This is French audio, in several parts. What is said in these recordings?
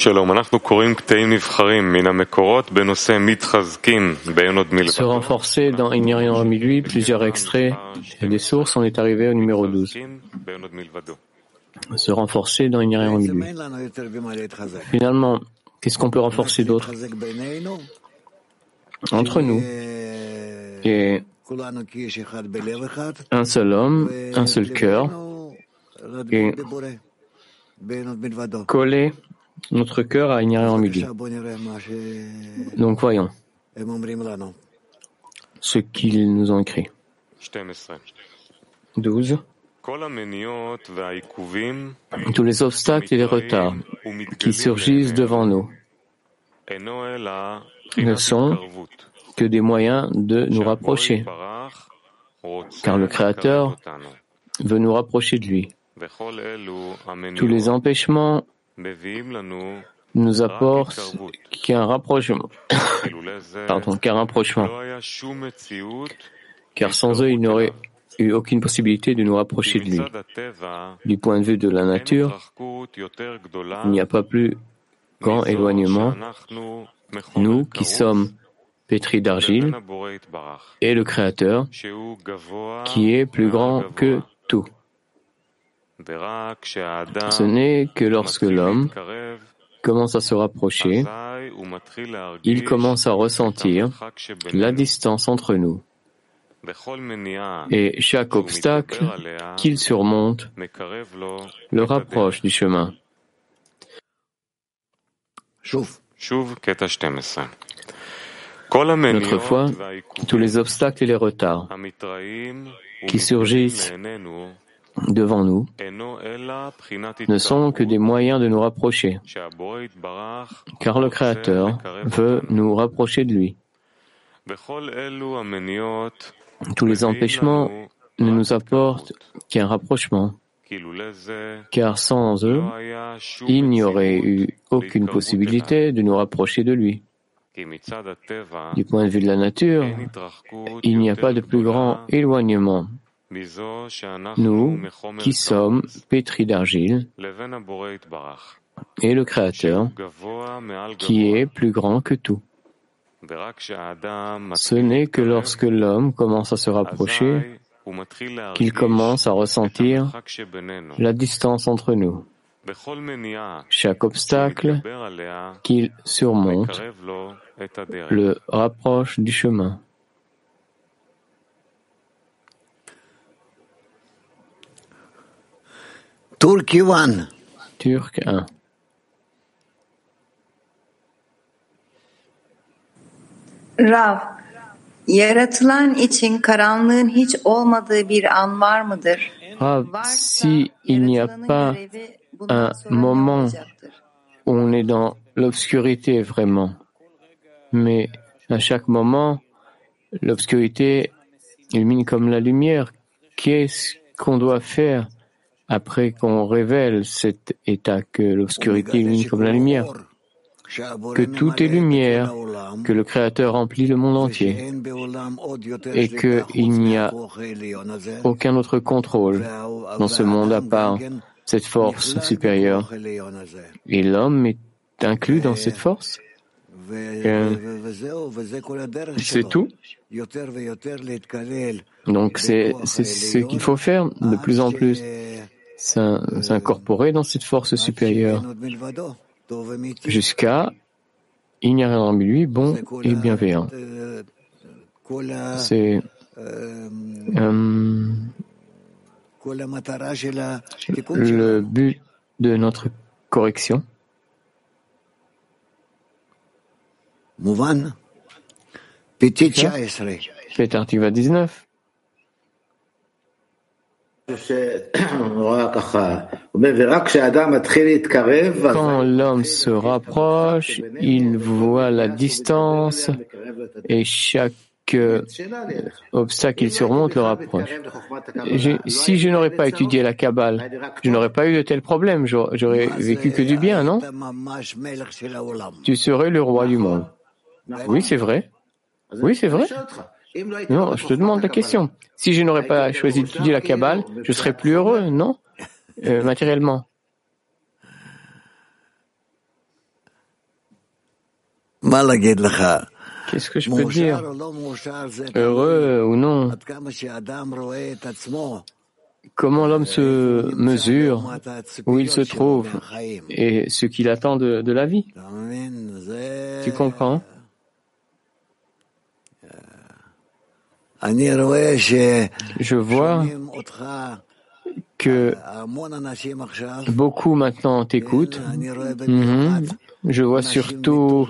Se renforcer dans rien remis lui, plusieurs extraits et des sources, on est arrivé au numéro 12. Se renforcer dans rien remis lui. Finalement, qu'est-ce qu'on peut renforcer d'autre? Entre nous. Et un seul homme, un seul cœur, et coller notre cœur a ignoré en milieu. Donc voyons ce qu'ils nous ont écrit. 12. Tous les obstacles et les retards qui surgissent devant nous ne sont que des moyens de nous rapprocher, car le Créateur veut nous rapprocher de lui. Tous les empêchements nous apportent qu'un rapprochement, pardon, qu'un rapprochement, car sans eux, il n'aurait eu aucune possibilité de nous rapprocher de lui. Du point de vue de la nature, il n'y a pas plus grand éloignement, nous qui sommes pétris d'argile, et le Créateur, qui est plus grand que tout. Ce n'est que lorsque l'homme commence à se rapprocher, il commence à ressentir la distance entre nous. Et chaque obstacle qu'il surmonte le rapproche du chemin. Notre fois, tous les obstacles et les retards qui surgissent devant nous ne sont que des moyens de nous rapprocher, car le Créateur veut nous rapprocher de lui. Tous les empêchements ne nous apportent qu'un rapprochement, car sans eux, il n'y aurait eu aucune possibilité de nous rapprocher de lui. Du point de vue de la nature, il n'y a pas de plus grand éloignement nous qui sommes pétris d'argile et le Créateur qui est plus grand que tout. Ce n'est que lorsque l'homme commence à se rapprocher qu'il commence à ressentir la distance entre nous. Chaque obstacle qu'il surmonte le rapproche du chemin. Turc 1. Turc 1. Rav, yaratılan için karanlığın hiç olmadığı bir an var mıdır? Rav, si il n'y a pas un moment où on est dans l'obscurité vraiment, mais à chaque moment, l'obscurité illumine comme la lumière. Qu'est-ce qu'on doit faire après qu'on révèle cet état que l'obscurité illumine comme la lumière, que tout est lumière, que le Créateur remplit le monde entier et qu'il n'y a aucun autre contrôle dans ce monde à part cette force supérieure. Et l'homme est inclus dans cette force c'est tout. Donc c'est ce qu'il faut faire de plus en plus s'incorporer dans cette force supérieure. jusqu'à il n'y a rien en lui bon et bienveillant. C'est euh, le but de notre correction. Pétartiva 19. Quand l'homme se rapproche, il voit la distance et chaque euh, obstacle qu'il surmonte le rapproche. si je n'aurais pas étudié la Kabbale, je n'aurais pas eu de tels problèmes. J'aurais vécu que du bien, non? Tu serais le roi du monde. Oui, c'est vrai. Oui, c'est vrai. Non, je te demande la question. Si je n'aurais pas choisi d'étudier la Kabbale, je serais plus heureux, non? Euh, Matériellement. Qu'est-ce que je peux dire? Heureux ou non? Comment l'homme se mesure, où il se trouve et ce qu'il attend de, de la vie? Tu comprends? Je vois que beaucoup maintenant t'écoutent. Mhm. Je vois surtout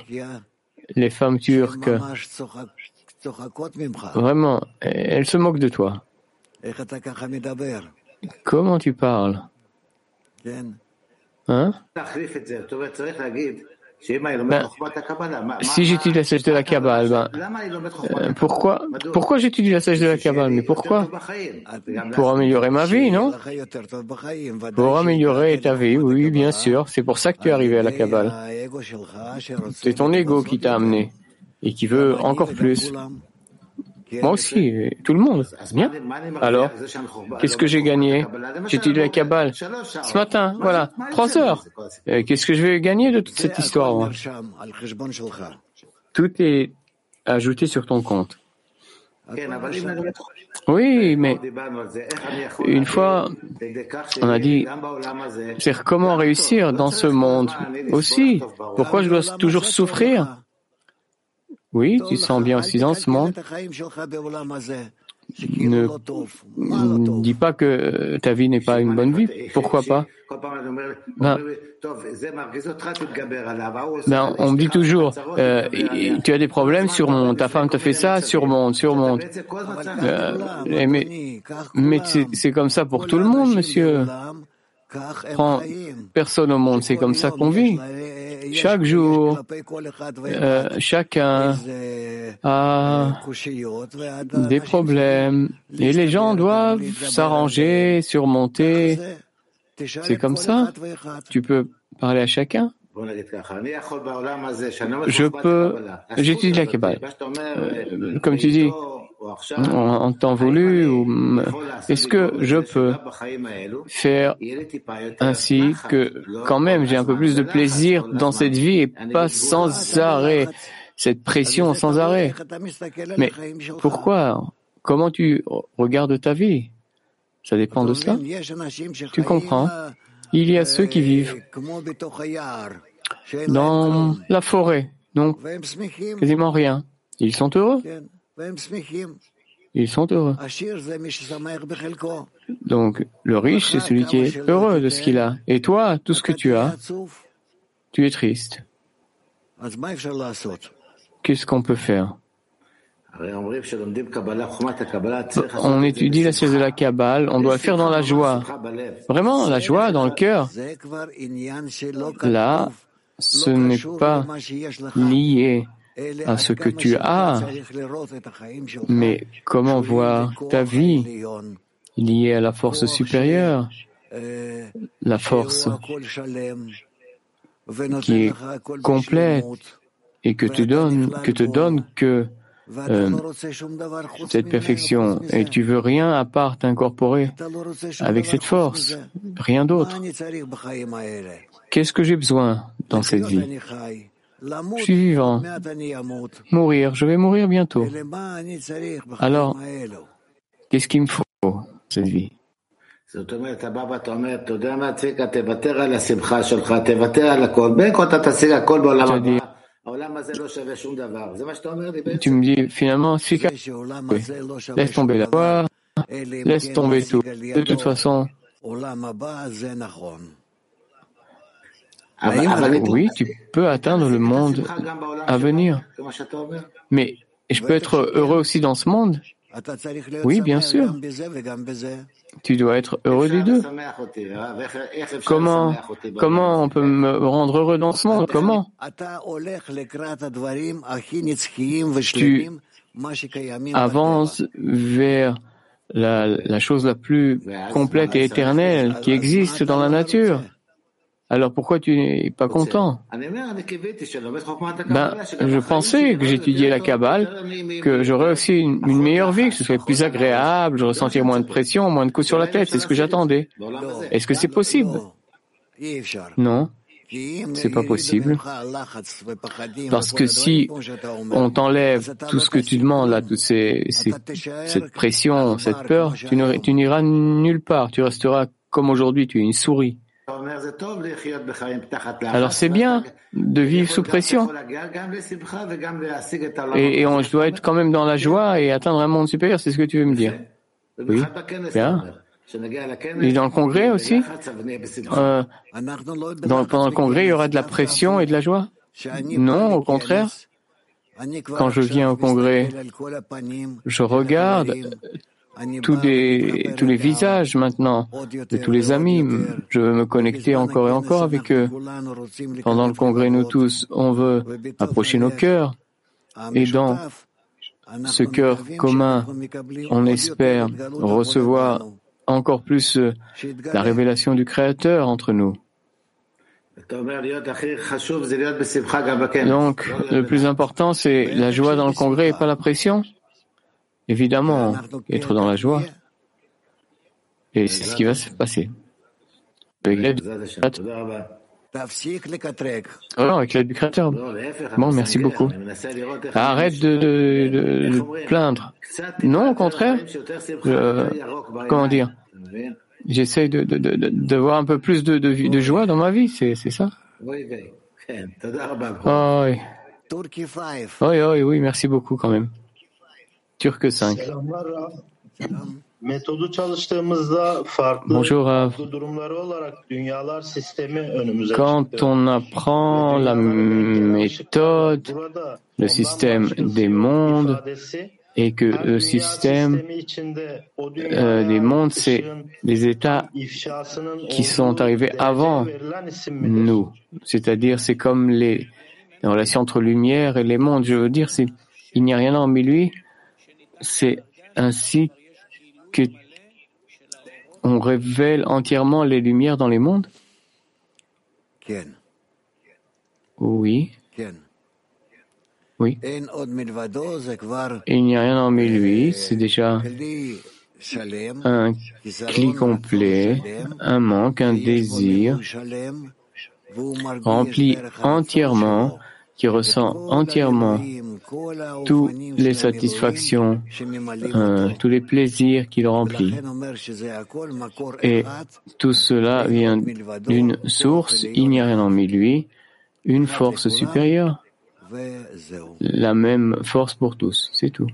les femmes turques. Vraiment, elles se moquent de toi. Comment tu parles? Hein? Ben, si j'étudie la sèche de la Kabbale, ben, euh, pourquoi, pourquoi j'étudie la sèche de la Kabbale Mais pourquoi Pour améliorer ma vie, non? Pour améliorer ta vie, oui, bien sûr. C'est pour ça que tu es arrivé à la Kabbale. C'est ton ego qui t'a amené et qui veut encore plus. Moi aussi, tout le monde. Bien. Alors, qu'est-ce que j'ai gagné J'ai étudié la Kabbale. Ce matin, voilà, trois heures. Qu'est-ce que je vais gagner de toute cette histoire Tout est ajouté sur ton compte. Oui, mais une fois, on a dit, c'est comment réussir dans ce monde aussi. Pourquoi je dois toujours souffrir oui, tu sens bien aussi dans ce monde. Ne dis pas que ta vie n'est pas une bonne vie. Pourquoi pas? ben, ben, On me dit toujours, euh, tu as des problèmes, surmonte. Ta femme te fait ça, surmonte, surmonte. Euh, mais mais c'est comme ça pour tout le monde, monsieur. Prends personne au monde, c'est comme ça qu'on vit. Chaque jour, euh, chacun a des problèmes et les gens doivent s'arranger, surmonter. C'est comme ça. Tu peux parler à chacun. Je peux, j'étudie la Kabbalah. Euh, comme tu dis, en, temps voulu ou est-ce que je peux faire ainsi que quand même j'ai un peu plus de plaisir dans cette vie et pas sans arrêt cette pression sans arrêt. mais pourquoi? Comment tu regardes ta vie? Ça dépend de cela tu comprends? il y a ceux qui vivent dans la forêt donc quasiment rien ils sont heureux ils sont heureux. Donc, le riche, c'est celui qui est heureux de ce qu'il a. Et toi, tout ce que tu as, tu es triste. Qu'est-ce qu'on peut faire? On étudie la science de la Kabbale, on doit faire dans la joie. Vraiment, la joie dans le cœur. Là, ce n'est pas lié à ce que tu as, mais comment voir ta vie liée à la force supérieure, la force qui est complète et que te donne, que te donne que euh, cette perfection. Et tu veux rien à part t'incorporer avec cette force, rien d'autre. Qu'est-ce que j'ai besoin dans cette vie je suis vivant. Mourir, je vais mourir bientôt. Alors, qu'est-ce qu'il me faut, cette vie tu me dis finalement, laisse tomber la joie, laisse tomber tout. De toute façon, oui, tu peux atteindre le monde à venir. Mais je peux être heureux aussi dans ce monde. Oui, bien sûr. Tu dois être heureux des deux. Comment, comment on peut me rendre heureux dans ce monde? Comment? Tu avances vers la, la chose la plus complète et éternelle qui existe dans la nature. Alors pourquoi tu n'es pas content? Ben, je pensais que j'étudiais la Kabbale, que j'aurais aussi une, meilleure vie, que ce serait plus agréable, je ressentirais moins de pression, moins de coups sur la tête. C'est ce que j'attendais. Est-ce que c'est possible? Non. C'est pas possible. Parce que si on t'enlève tout ce que tu demandes là, toute ces, cette pression, cette peur, tu n'iras nulle part. Tu resteras comme aujourd'hui, tu es une souris. Alors c'est bien de vivre sous pression. Et, on, je dois être quand même dans la joie et atteindre un monde supérieur, c'est ce que tu veux me dire. Oui, bien. Et dans le congrès aussi euh, Pendant le congrès, il y aura de la pression et de la joie Non, au contraire. Quand je viens au congrès, je regarde tous les, tous les visages maintenant de tous les amis. Je veux me connecter encore et encore avec eux. Pendant le congrès, nous tous, on veut approcher nos cœurs. Et dans ce cœur commun, on espère recevoir encore plus euh, la révélation du Créateur entre nous. Donc, le plus important, c'est la joie dans le congrès et pas la pression. Évidemment, être dans la joie. Et c'est ce qui va se passer. Avec l'aide du Créateur. Bon, merci beaucoup. Arrête de, de, de, plaindre. Non, au contraire. comment dire? J'essaie de, de, de, de, voir un peu plus de, de, de joie dans ma vie, c'est ça oh, oui. Oui, oui, oui, merci beaucoup quand même. Turc 5. Bonjour Rav. Quand on apprend la méthode, le système des mondes, et que le système euh, des mondes, c'est les états qui sont arrivés avant nous. C'est-à-dire, c'est comme les, les relations entre lumière et les mondes. Je veux dire, il n'y a rien en lui c'est ainsi que on révèle entièrement les lumières dans les mondes? Oui. Oui. il n'y a rien en lui, c'est déjà un cli complet, un manque, un désir rempli entièrement qui ressent entièrement toutes les satisfactions, euh, tous les plaisirs qu'il remplit. Et tout cela vient d'une source, il n'y a rien en lui, une force supérieure, la même force pour tous, c'est tout.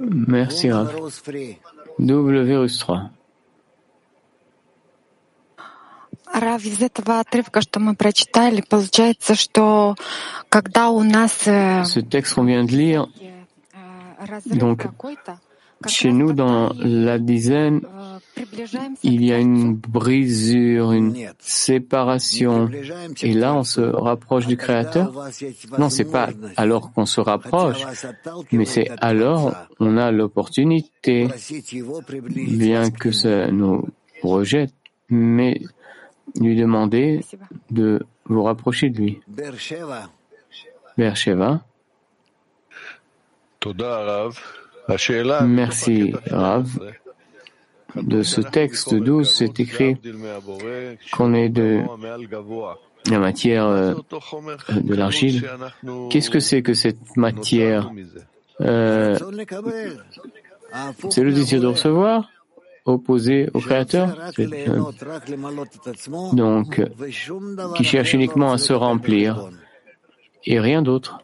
Merci Rav. W virus 3. Рав, из этого отрывка, что мы прочитали, получается, что когда у нас... Ce texte qu'on vient de lire, donc, chez nous, dans la dizaine, il y a une brisure, une séparation. Et là, on se rapproche du Créateur. Non, c'est pas alors qu'on se rapproche, mais c'est alors on a l'opportunité, bien que ça nous rejette, mais lui demander de vous rapprocher de lui. Bersheva. Merci, Rav. De ce texte 12, c'est écrit qu'on est de la matière euh, de l'argile. Qu'est-ce que c'est que cette matière euh, C'est le désir de recevoir opposé au Créateur, donc qui cherche uniquement à se remplir et rien d'autre.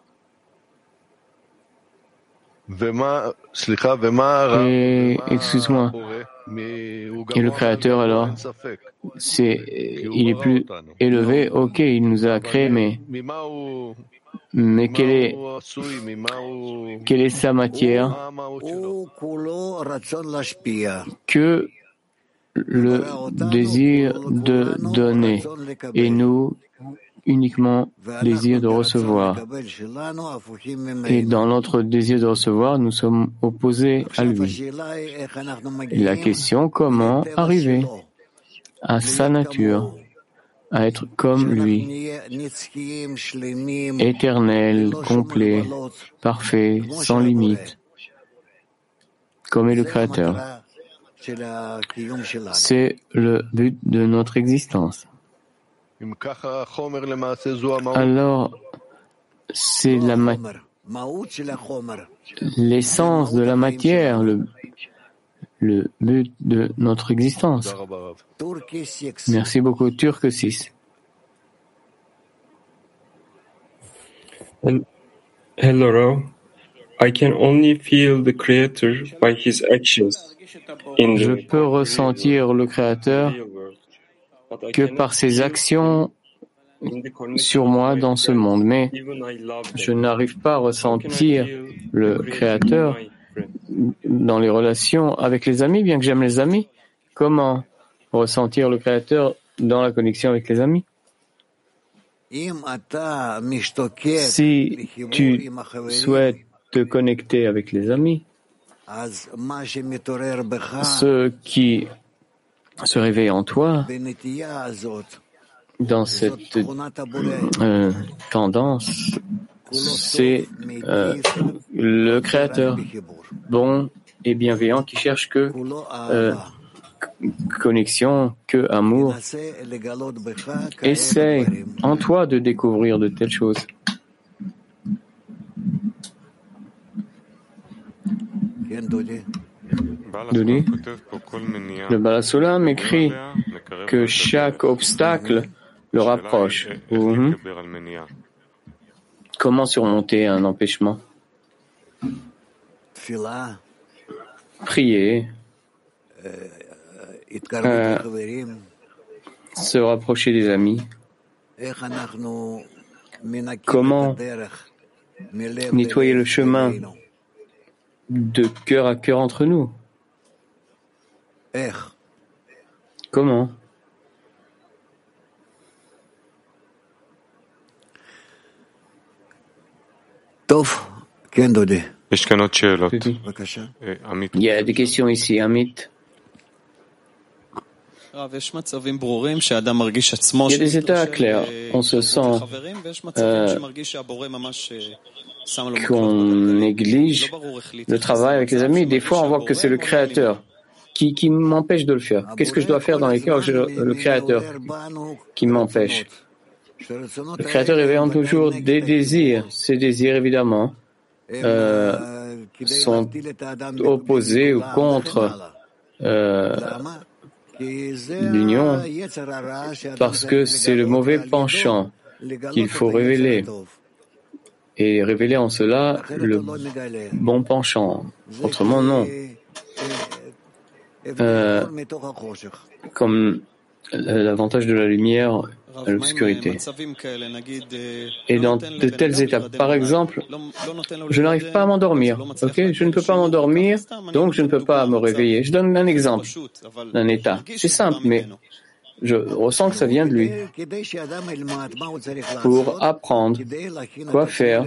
Et excuse-moi. Et le Créateur alors, c'est, il est plus élevé. Ok, il nous a créé, mais mais quelle est, quelle est sa matière Que le désir de donner et nous uniquement désir de recevoir. Et dans notre désir de recevoir, nous sommes opposés à lui. Et la question, comment arriver à sa nature? À être comme lui, éternel, complet, parfait, sans limite, comme est le Créateur. C'est le but de notre existence. Alors, c'est la l'essence de la matière, le, le but de notre existence. Merci beaucoup, Turc 6. Hello, I can only feel the Creator by his actions. Je peux ressentir le Créateur que par ses actions sur moi dans ce monde, mais je n'arrive pas à ressentir le Créateur dans les relations avec les amis, bien que j'aime les amis. Comment ressentir le Créateur dans la connexion avec les amis? Si tu souhaites te connecter avec les amis, ce qui se réveille en toi dans cette euh, tendance, c'est euh, le Créateur bon et bienveillant qui cherche que euh, connexion, que amour. Essaie en toi de découvrir de telles choses. le Balasola m'écrit que chaque obstacle le rapproche. Mhm. Comment surmonter un empêchement? Prier, euh, se rapprocher des amis. Comment nettoyer le chemin de cœur à cœur entre nous? Comment? Il y a des questions ici, Amit. Il y a des états clairs. On se sent euh, qu'on néglige le travail avec les amis. Des fois, on voit que c'est le Créateur qui, qui m'empêche de le faire. Qu'est-ce que je dois faire dans les cœurs? Le Créateur qui m'empêche. Le Créateur réveille toujours des désirs. Ces désirs, évidemment, euh, sont opposés ou contre euh, l'union parce que c'est le mauvais penchant qu'il faut révéler et révéler en cela le bon penchant. Autrement, non. Euh, comme l'avantage de la lumière à l'obscurité. Et dans de tels états, par exemple, je n'arrive pas à m'endormir. Ok, je ne peux pas m'endormir, donc je ne peux pas me réveiller. Je donne un exemple d'un état. C'est simple, mais je ressens que ça vient de lui. Pour apprendre quoi faire,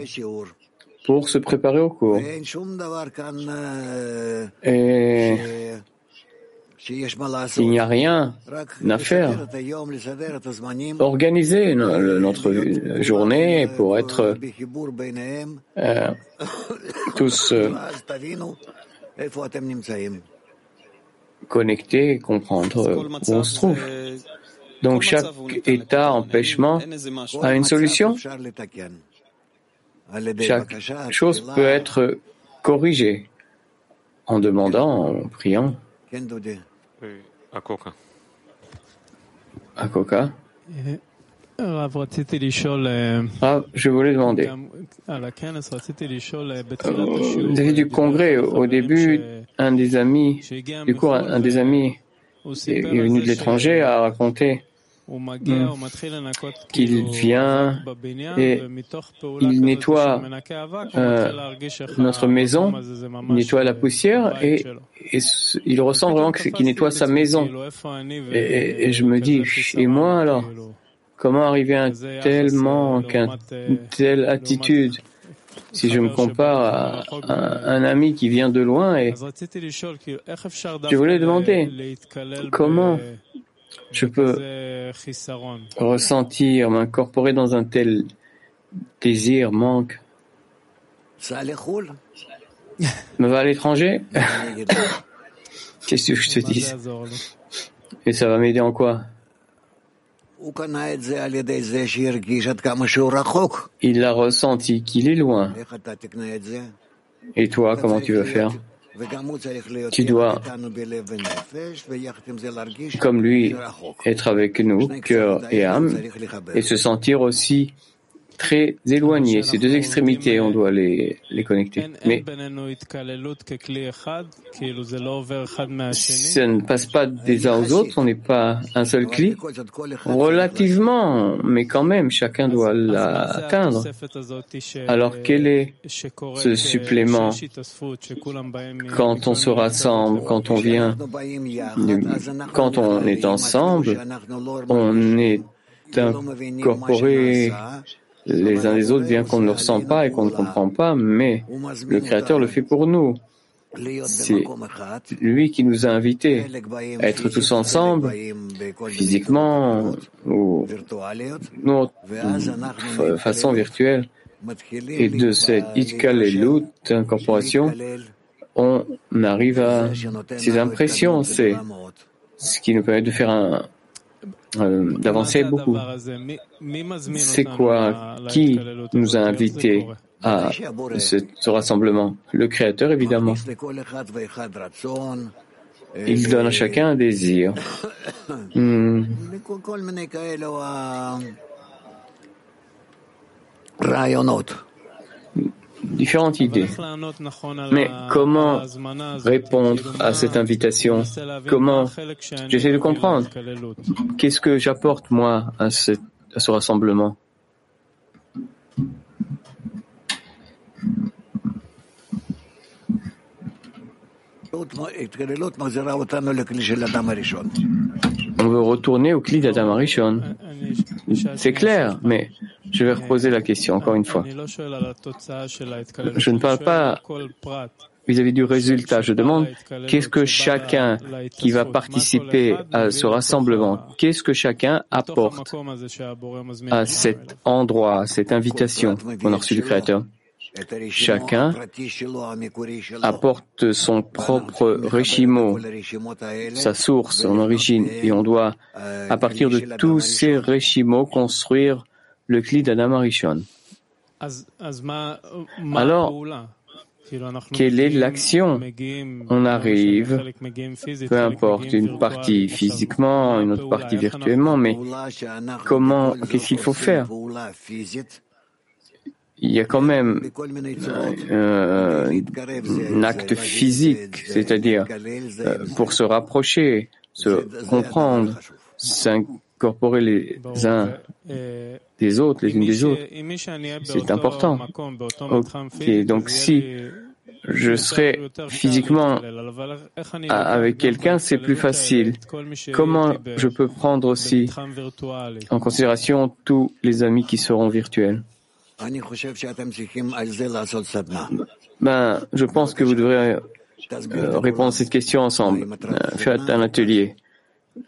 pour se préparer au cours. Et il n'y a rien à faire. Organiser notre journée pour être euh, tous euh, connectés et comprendre où on se trouve. Donc chaque état empêchement a une solution. Chaque chose peut être corrigée en demandant, en priant. Akoka. Akoka. Ah, je voulais demander. Vous avez du congrès, au début, un des amis, du coup, un des amis est venu de l'étranger à raconter qu'il vient et il nettoie euh, notre maison, il nettoie la poussière et, il ressent vraiment qu'il nettoie sa maison. Et, je me dis, et moi alors, comment arriver à un tel manque, à une telle attitude? Si je me compare à, un ami qui vient de loin et je voulais demander comment je peux ressentir, m'incorporer dans un tel désir, manque. Me va à l'étranger Qu'est-ce que je te dis? Et ça va m'aider en quoi? Il l'a ressenti qu'il est loin. Et toi, comment tu vas faire? Tu dois, comme lui, être avec nous, cœur et âme, et se sentir aussi très éloignés. Ces deux extrémités, on doit les, les connecter. Mais ça ne passe pas des uns aux autres, on n'est pas un seul cli. Relativement, mais quand même, chacun doit l'atteindre. Alors quel est ce supplément quand on se rassemble, quand on vient, quand on est ensemble, on est incorporé les uns des autres, bien qu'on ne le ressent pas et qu'on ne comprend pas, mais le Créateur le fait pour nous. C'est lui qui nous a invités à être tous ensemble, physiquement ou de façon virtuelle. Et de cette Itkalelut, incorporation, on arrive à ces impressions. C'est ce qui nous permet de faire un, euh, d'avancer beaucoup. C'est quoi Qui nous a invités à ce, rassemblement? Le Créateur, évidemment. Il donne à chacun un désir. Hmm différentes idées. Mais comment répondre à cette invitation? Comment J'essaie de comprendre? Qu'est-ce que j'apporte, moi, à ce, rassemblement? On veut retourner au cli d'Adam Arishon. C'est clair, mais je vais reposer la question encore une fois. Je ne parle pas vis-à-vis du résultat. Je demande qu'est-ce que chacun qui va participer à ce rassemblement, qu'est-ce que chacun apporte à cet endroit, à cette invitation qu'on a reçue du Créateur? Chacun apporte son propre reshimo, sa source, son origine, et on doit, à partir de tous ces reshimos, construire le cli d'Adam Arishon. Alors, quelle est l'action? On arrive, peu importe, une partie physiquement, une autre partie virtuellement, mais comment, qu'est-ce qu'il faut faire? Il y a quand même euh, un acte physique, c'est-à-dire euh, pour se rapprocher, se comprendre, s'incorporer les uns des autres, les unes des autres. C'est important. Ok, donc si je serai physiquement avec quelqu'un, c'est plus facile. Comment je peux prendre aussi en considération tous les amis qui seront virtuels ben, je pense que vous devrez euh, répondre à cette question ensemble. Euh, faites un atelier.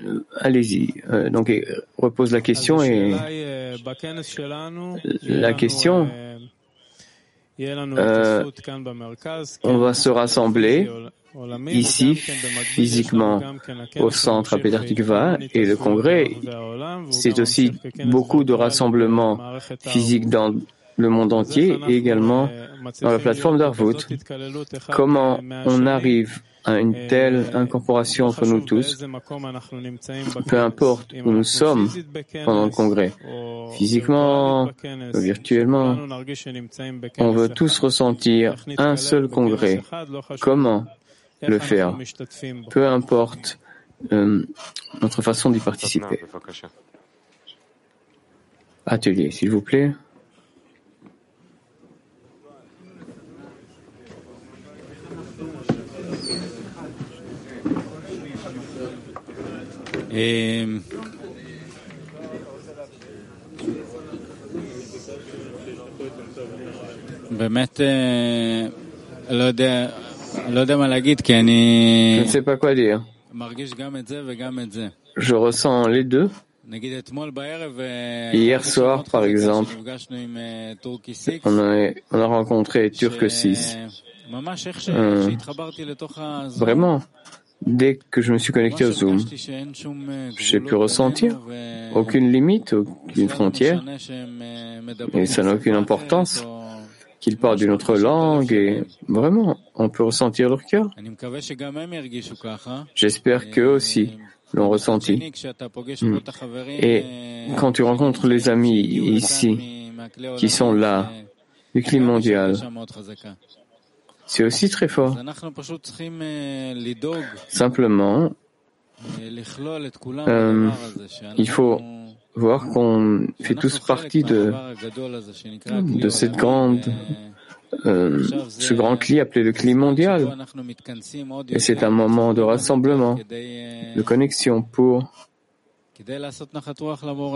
Euh, allez-y. donc, repose la question et la question. on va se rassembler ici physiquement au centre à Peter et le congrès, c'est aussi beaucoup de rassemblements physiques dans le monde entier et également dans la plateforme d'Arvout. Comment on arrive à une telle incorporation entre nous tous, peu importe où nous sommes pendant le congrès, physiquement, virtuellement, on veut tous ressentir un seul congrès. Comment le faire, peu importe euh, notre façon d'y participer. Atelier, s'il vous plaît. באמת לא יודע, Je ne sais pas quoi dire. Je ressens les deux. Hier soir, par exemple, on a, rencontré Turc 6. Euh, vraiment, dès que je me suis connecté au Zoom, j'ai pu ressentir aucune limite, aucune frontière, et ça n'a aucune importance qu'ils parlent d'une autre langue et vraiment, on peut ressentir leur cœur. J'espère qu'eux aussi l'ont ressenti. Hmm. Et quand tu rencontres les amis ici, qui sont là, du climat mondial, c'est aussi très fort. Simplement, euh, il faut voir qu'on fait tous partie de, de cette grande, euh, ce grand cli appelé le cli mondial. Et c'est un moment de rassemblement, de connexion pour,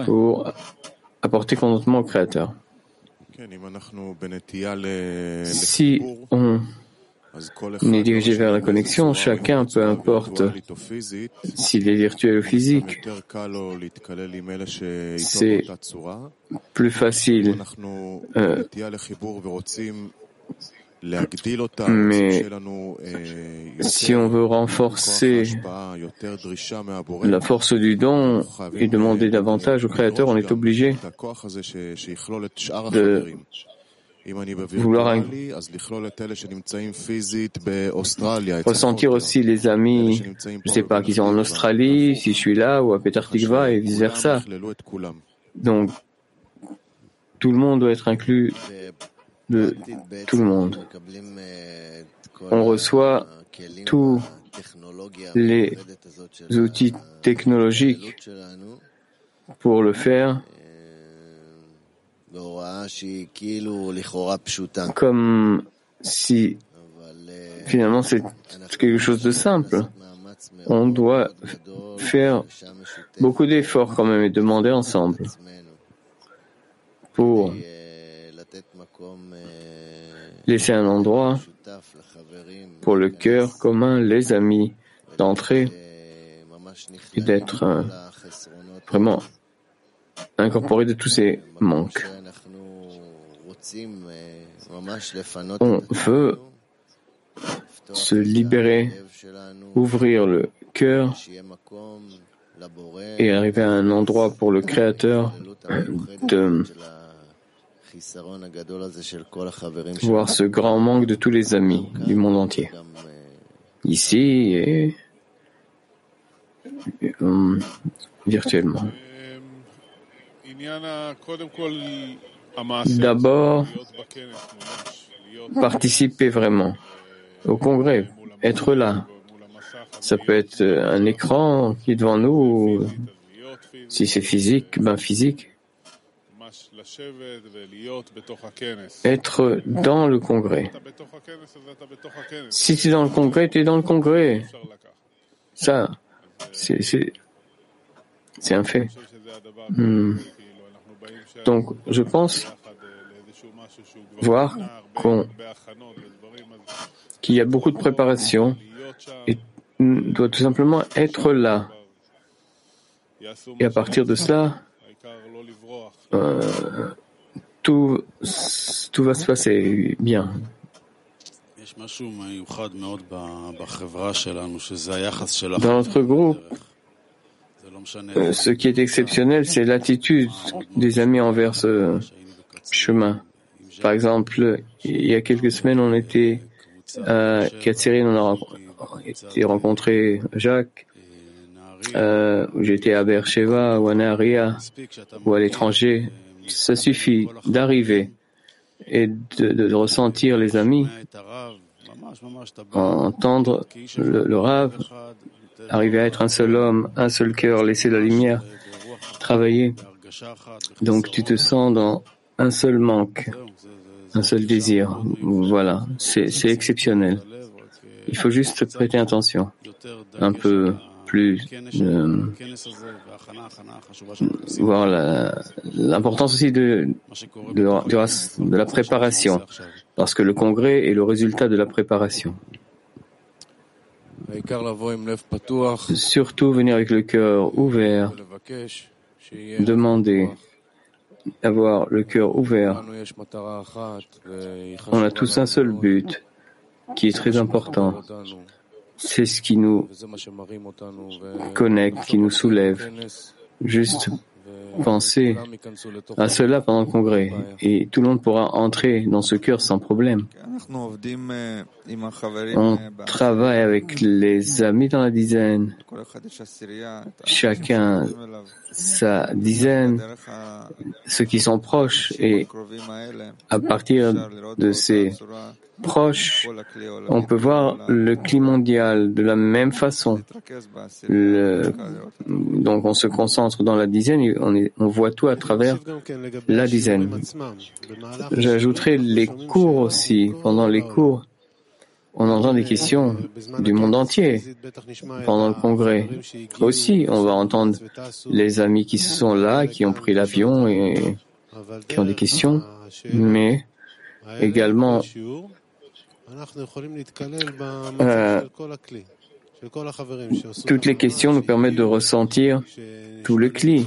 pour apporter contentement au Créateur. Si on est dirigé vers la connexion, chacun, peu importe s'il est virtuel ou physique, c'est plus facile. Euh, mais si on veut renforcer la force du don et demander davantage au Créateur, on est obligé de vouloir ressentir aussi les amis, je ne sais pas, qui sont en Australie, si je suis là, ou à Peter Tikva, et vice versa. Donc, tout le monde doit être inclus de tout le monde. On reçoit tous les outils technologiques pour le faire comme si finalement c'est quelque chose de simple. On doit faire beaucoup d'efforts quand même et demander ensemble. pour laisser un endroit pour le cœur commun, les amis, d'entrer et d'être euh, vraiment incorporé de tous ces manques. On veut se libérer, ouvrir le cœur et arriver à un endroit pour le Créateur de voir ce grand manque de tous les amis du monde entier, ici et euh, virtuellement. D'abord, participer vraiment au congrès, être là. Ça peut être un écran qui est devant nous, si c'est physique, ben physique. Être dans le congrès. Si tu es dans le congrès, tu es dans le congrès. Ça, c'est un fait. Hmm. Donc, je pense voir qu'il y a beaucoup de préparation et doit tout simplement être là. Et à partir de cela, euh, tout, va se passer bien. Dans notre groupe, ce qui est exceptionnel, c'est l'attitude des amis envers ce chemin. Par exemple, il y a quelques semaines, on était à Katsirine, on a été rencontré Jacques, euh, j'étais à Beersheba ou à Naharia ou à l'étranger. Ça suffit d'arriver et de, ressentir les amis, entendre le rave, arriver à être un seul homme, un seul cœur, laisser la lumière travailler. Donc tu te sens dans un seul manque, un seul désir. Voilà, c'est exceptionnel. Il faut juste prêter attention, un peu plus euh, voir l'importance aussi de, de, de la préparation, parce que le congrès est le résultat de la préparation. Surtout venir avec le cœur ouvert, demander avoir le cœur ouvert. On a tous un seul but qui est très important. C'est ce qui nous connecte, qui nous soulève. Juste penser à cela pendant le congrès et tout le monde pourra entrer dans ce cœur sans problème. On travaille avec les amis dans la dizaine, chacun sa dizaine, ceux qui sont proches et à partir de ces proches, on peut voir le climat mondial de la même façon. donc on se concentre dans la dizaine et on, on voit tout à travers la dizaine. J'ajouterai les cours aussi. Pendant les cours, on entend des questions du monde entier pendant le congrès. Aussi, on va entendre les amis qui sont là, qui ont pris l'avion et qui ont des questions, mais également euh, toutes les questions nous permettent de ressentir tout le cli.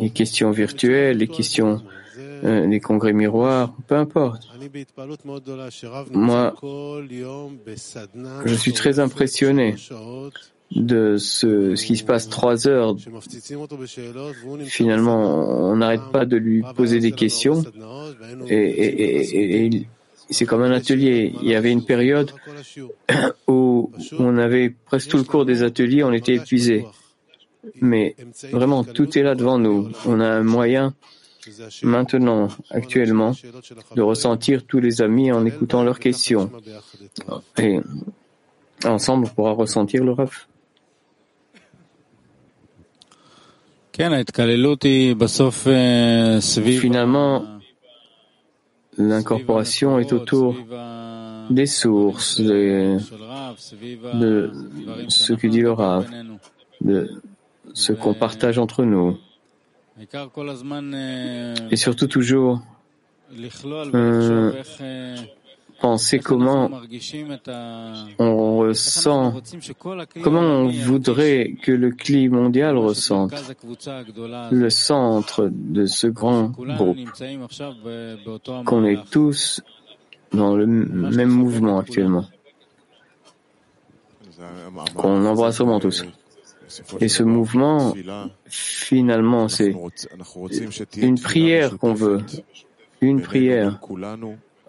Les questions virtuelles, les questions euh, des congrès miroirs, peu importe. Moi, je suis très impressionné de ce, qui se passe trois heures. Finalement, on n'arrête pas de lui poser des questions et, c'est comme un atelier. Il y avait une période où on avait presque tout le cours des ateliers, on était épuisé. Mais vraiment, tout est là devant nous. On a un moyen maintenant, actuellement, de ressentir tous les amis en écoutant leurs questions. Et ensemble, on pourra ressentir le rêve. Finalement, l'incorporation est autour des sources, de, ce que dit le Rav, de ce qu'on partage entre nous. Et surtout toujours euh, penser comment on ressent, comment on voudrait que le climat mondial ressente. Le centre de ce grand groupe, qu'on est tous dans le même mouvement actuellement, qu'on embrasse vraiment tous. Et ce mouvement, finalement, c'est une prière qu'on veut, une prière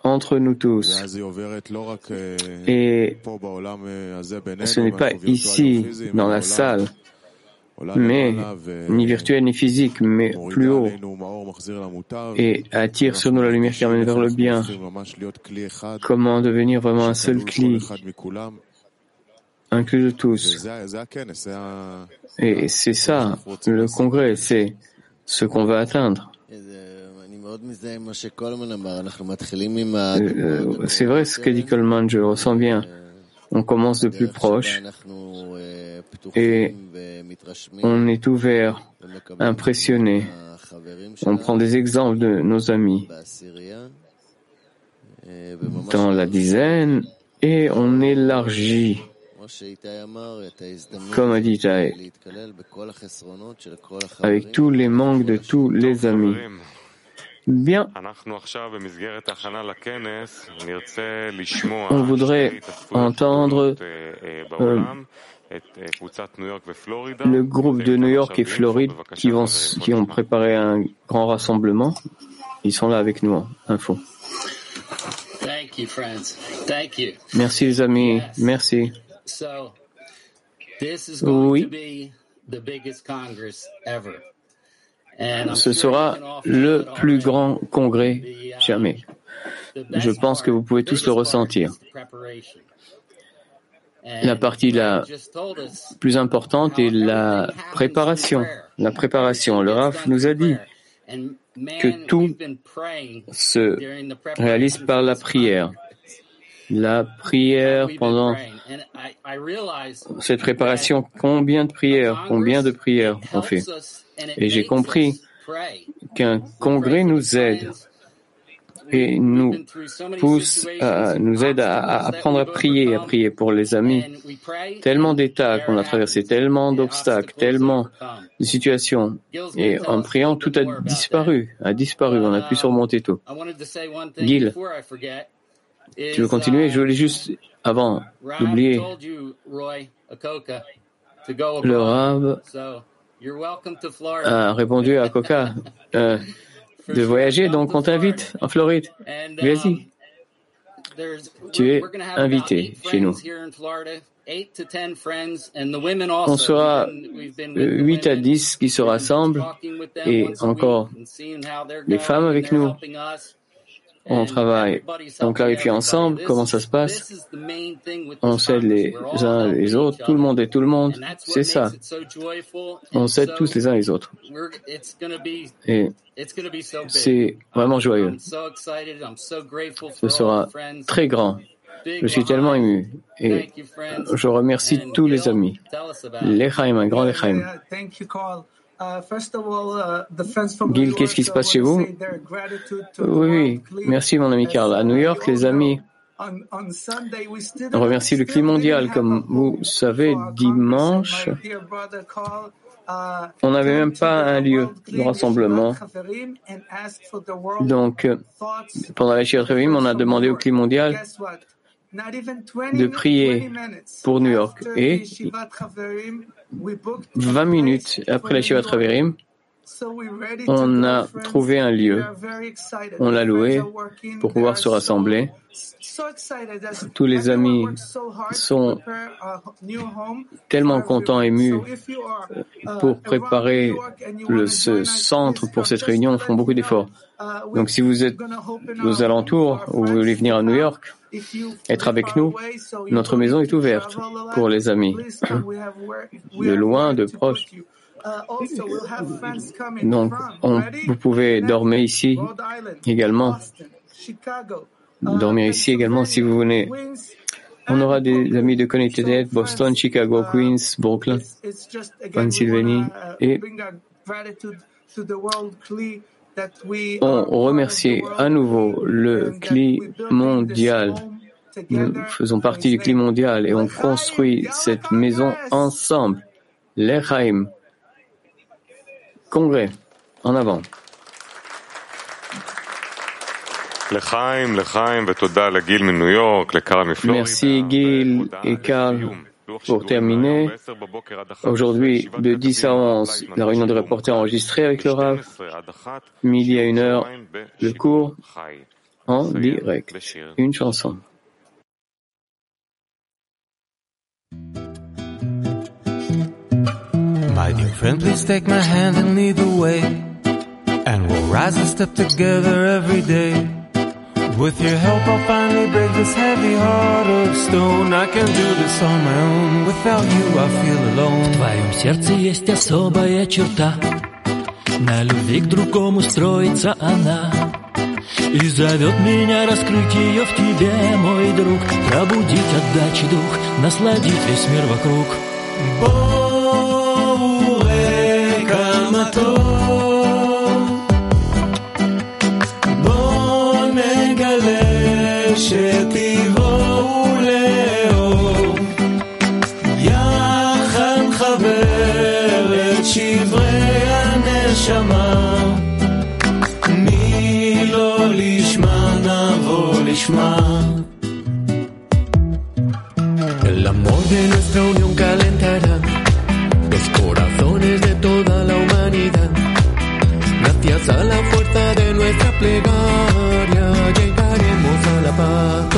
entre nous tous. Et ce n'est pas ici, dans la salle, mais ni virtuel ni physique, mais plus haut, et attire sur nous la lumière qui amène vers le bien. Comment devenir vraiment un seul cli, inclus de tous. Et c'est ça, le congrès, c'est ce qu'on va atteindre. C'est vrai ce que dit Coleman, je le ressens bien. On commence de plus proche et on est ouvert, impressionné. On prend des exemples de nos amis dans la dizaine et on élargit. Comme a dit Jaël, avec tous les manques de tous les amis. Bien. On voudrait entendre euh, le groupe de New York et Floride qui, vont, qui ont préparé un grand rassemblement. Ils sont là avec nous. Info. Merci les amis. Merci. Oui. Ce sera le plus grand congrès jamais. Je pense que vous pouvez tous le ressentir. La partie la plus importante est la préparation. La préparation. Le RAF nous a dit que tout se réalise par la prière. La prière pendant cette préparation, combien de prières, combien de prières on fait? et j'ai compris qu'un congrès nous aide. et nous pousse, à, nous aide à, apprendre à prier, à prier pour les amis. Tellement d'états qu'on a traversé, tellement d'obstacles, tellement de situations. Et en priant, tout a disparu, a disparu, on a pu surmonter tout. Gil, Tu veux continuer? Je voulais juste, avant d'oublier, le Rav a répondu à Coca euh, de voyager, donc on t'invite en Floride. Vas-y. Tu es invité chez nous. On sera 8 à 10 qui se rassemblent et encore les femmes avec nous. On travaille, on clarifie ensemble comment ça se passe? On s'aide les uns les autres. Tout le monde est tout le monde. C'est ça. On s'aide tous les uns les autres. Et c'est vraiment joyeux. Ce sera très grand. Je suis tellement ému et je remercie tous les amis. L'Echaim, un grand L'Echaim. Gil, qu'est-ce qui se passe chez vous? Oui, oui, merci mon ami Carl. À New York, les amis, on remercie le climat mondial. Comme vous savez, dimanche, on n'avait même pas un lieu de rassemblement. Donc, pendant la Shirat on a demandé au climat mondial de prier pour New York. Et 20 minutes après la Shiva Traverim, on a trouvé un lieu, on l'a loué pour pouvoir se rassembler. Tous les amis sont tellement contents, émus pour préparer le, ce centre pour cette réunion, font beaucoup d'efforts. Donc si vous êtes aux alentours ou vous voulez venir à New York, être avec nous, notre maison est ouverte pour les amis, de loin, de proche. Donc, vous pouvez dormir ici également. Dormir ici également si vous venez. On aura des amis de Connecticut, Boston, Chicago, Queens, Brooklyn, Pennsylvanie et on remercie à nouveau le CLI mondial. Nous faisons partie du CLI mondial et on construit cette maison ensemble. L'Echaim. Congrès. En avant. Merci Gil et Carl pour terminer, aujourd'hui, de 10 à 11, la réunion de reporters enregistrée avec le RAF. Midi à 1 heure, le cours en direct. Une chanson. My dear friend, please take my hand and lead the way. And we'll rise and step together every day. With your help, I'll finally break this heavy heart of stone. I can do this on my own. Without you, I feel alone. В твоем сердце есть особая черта. На любви к другому строится она. И зовет меня раскрыть ее в тебе, мой друг. Пробудить отдачи дух, насладить весь мир вокруг. Боуэ mató. Bon Megalesh fuerza de nuestra plegaria llegaremos a la paz.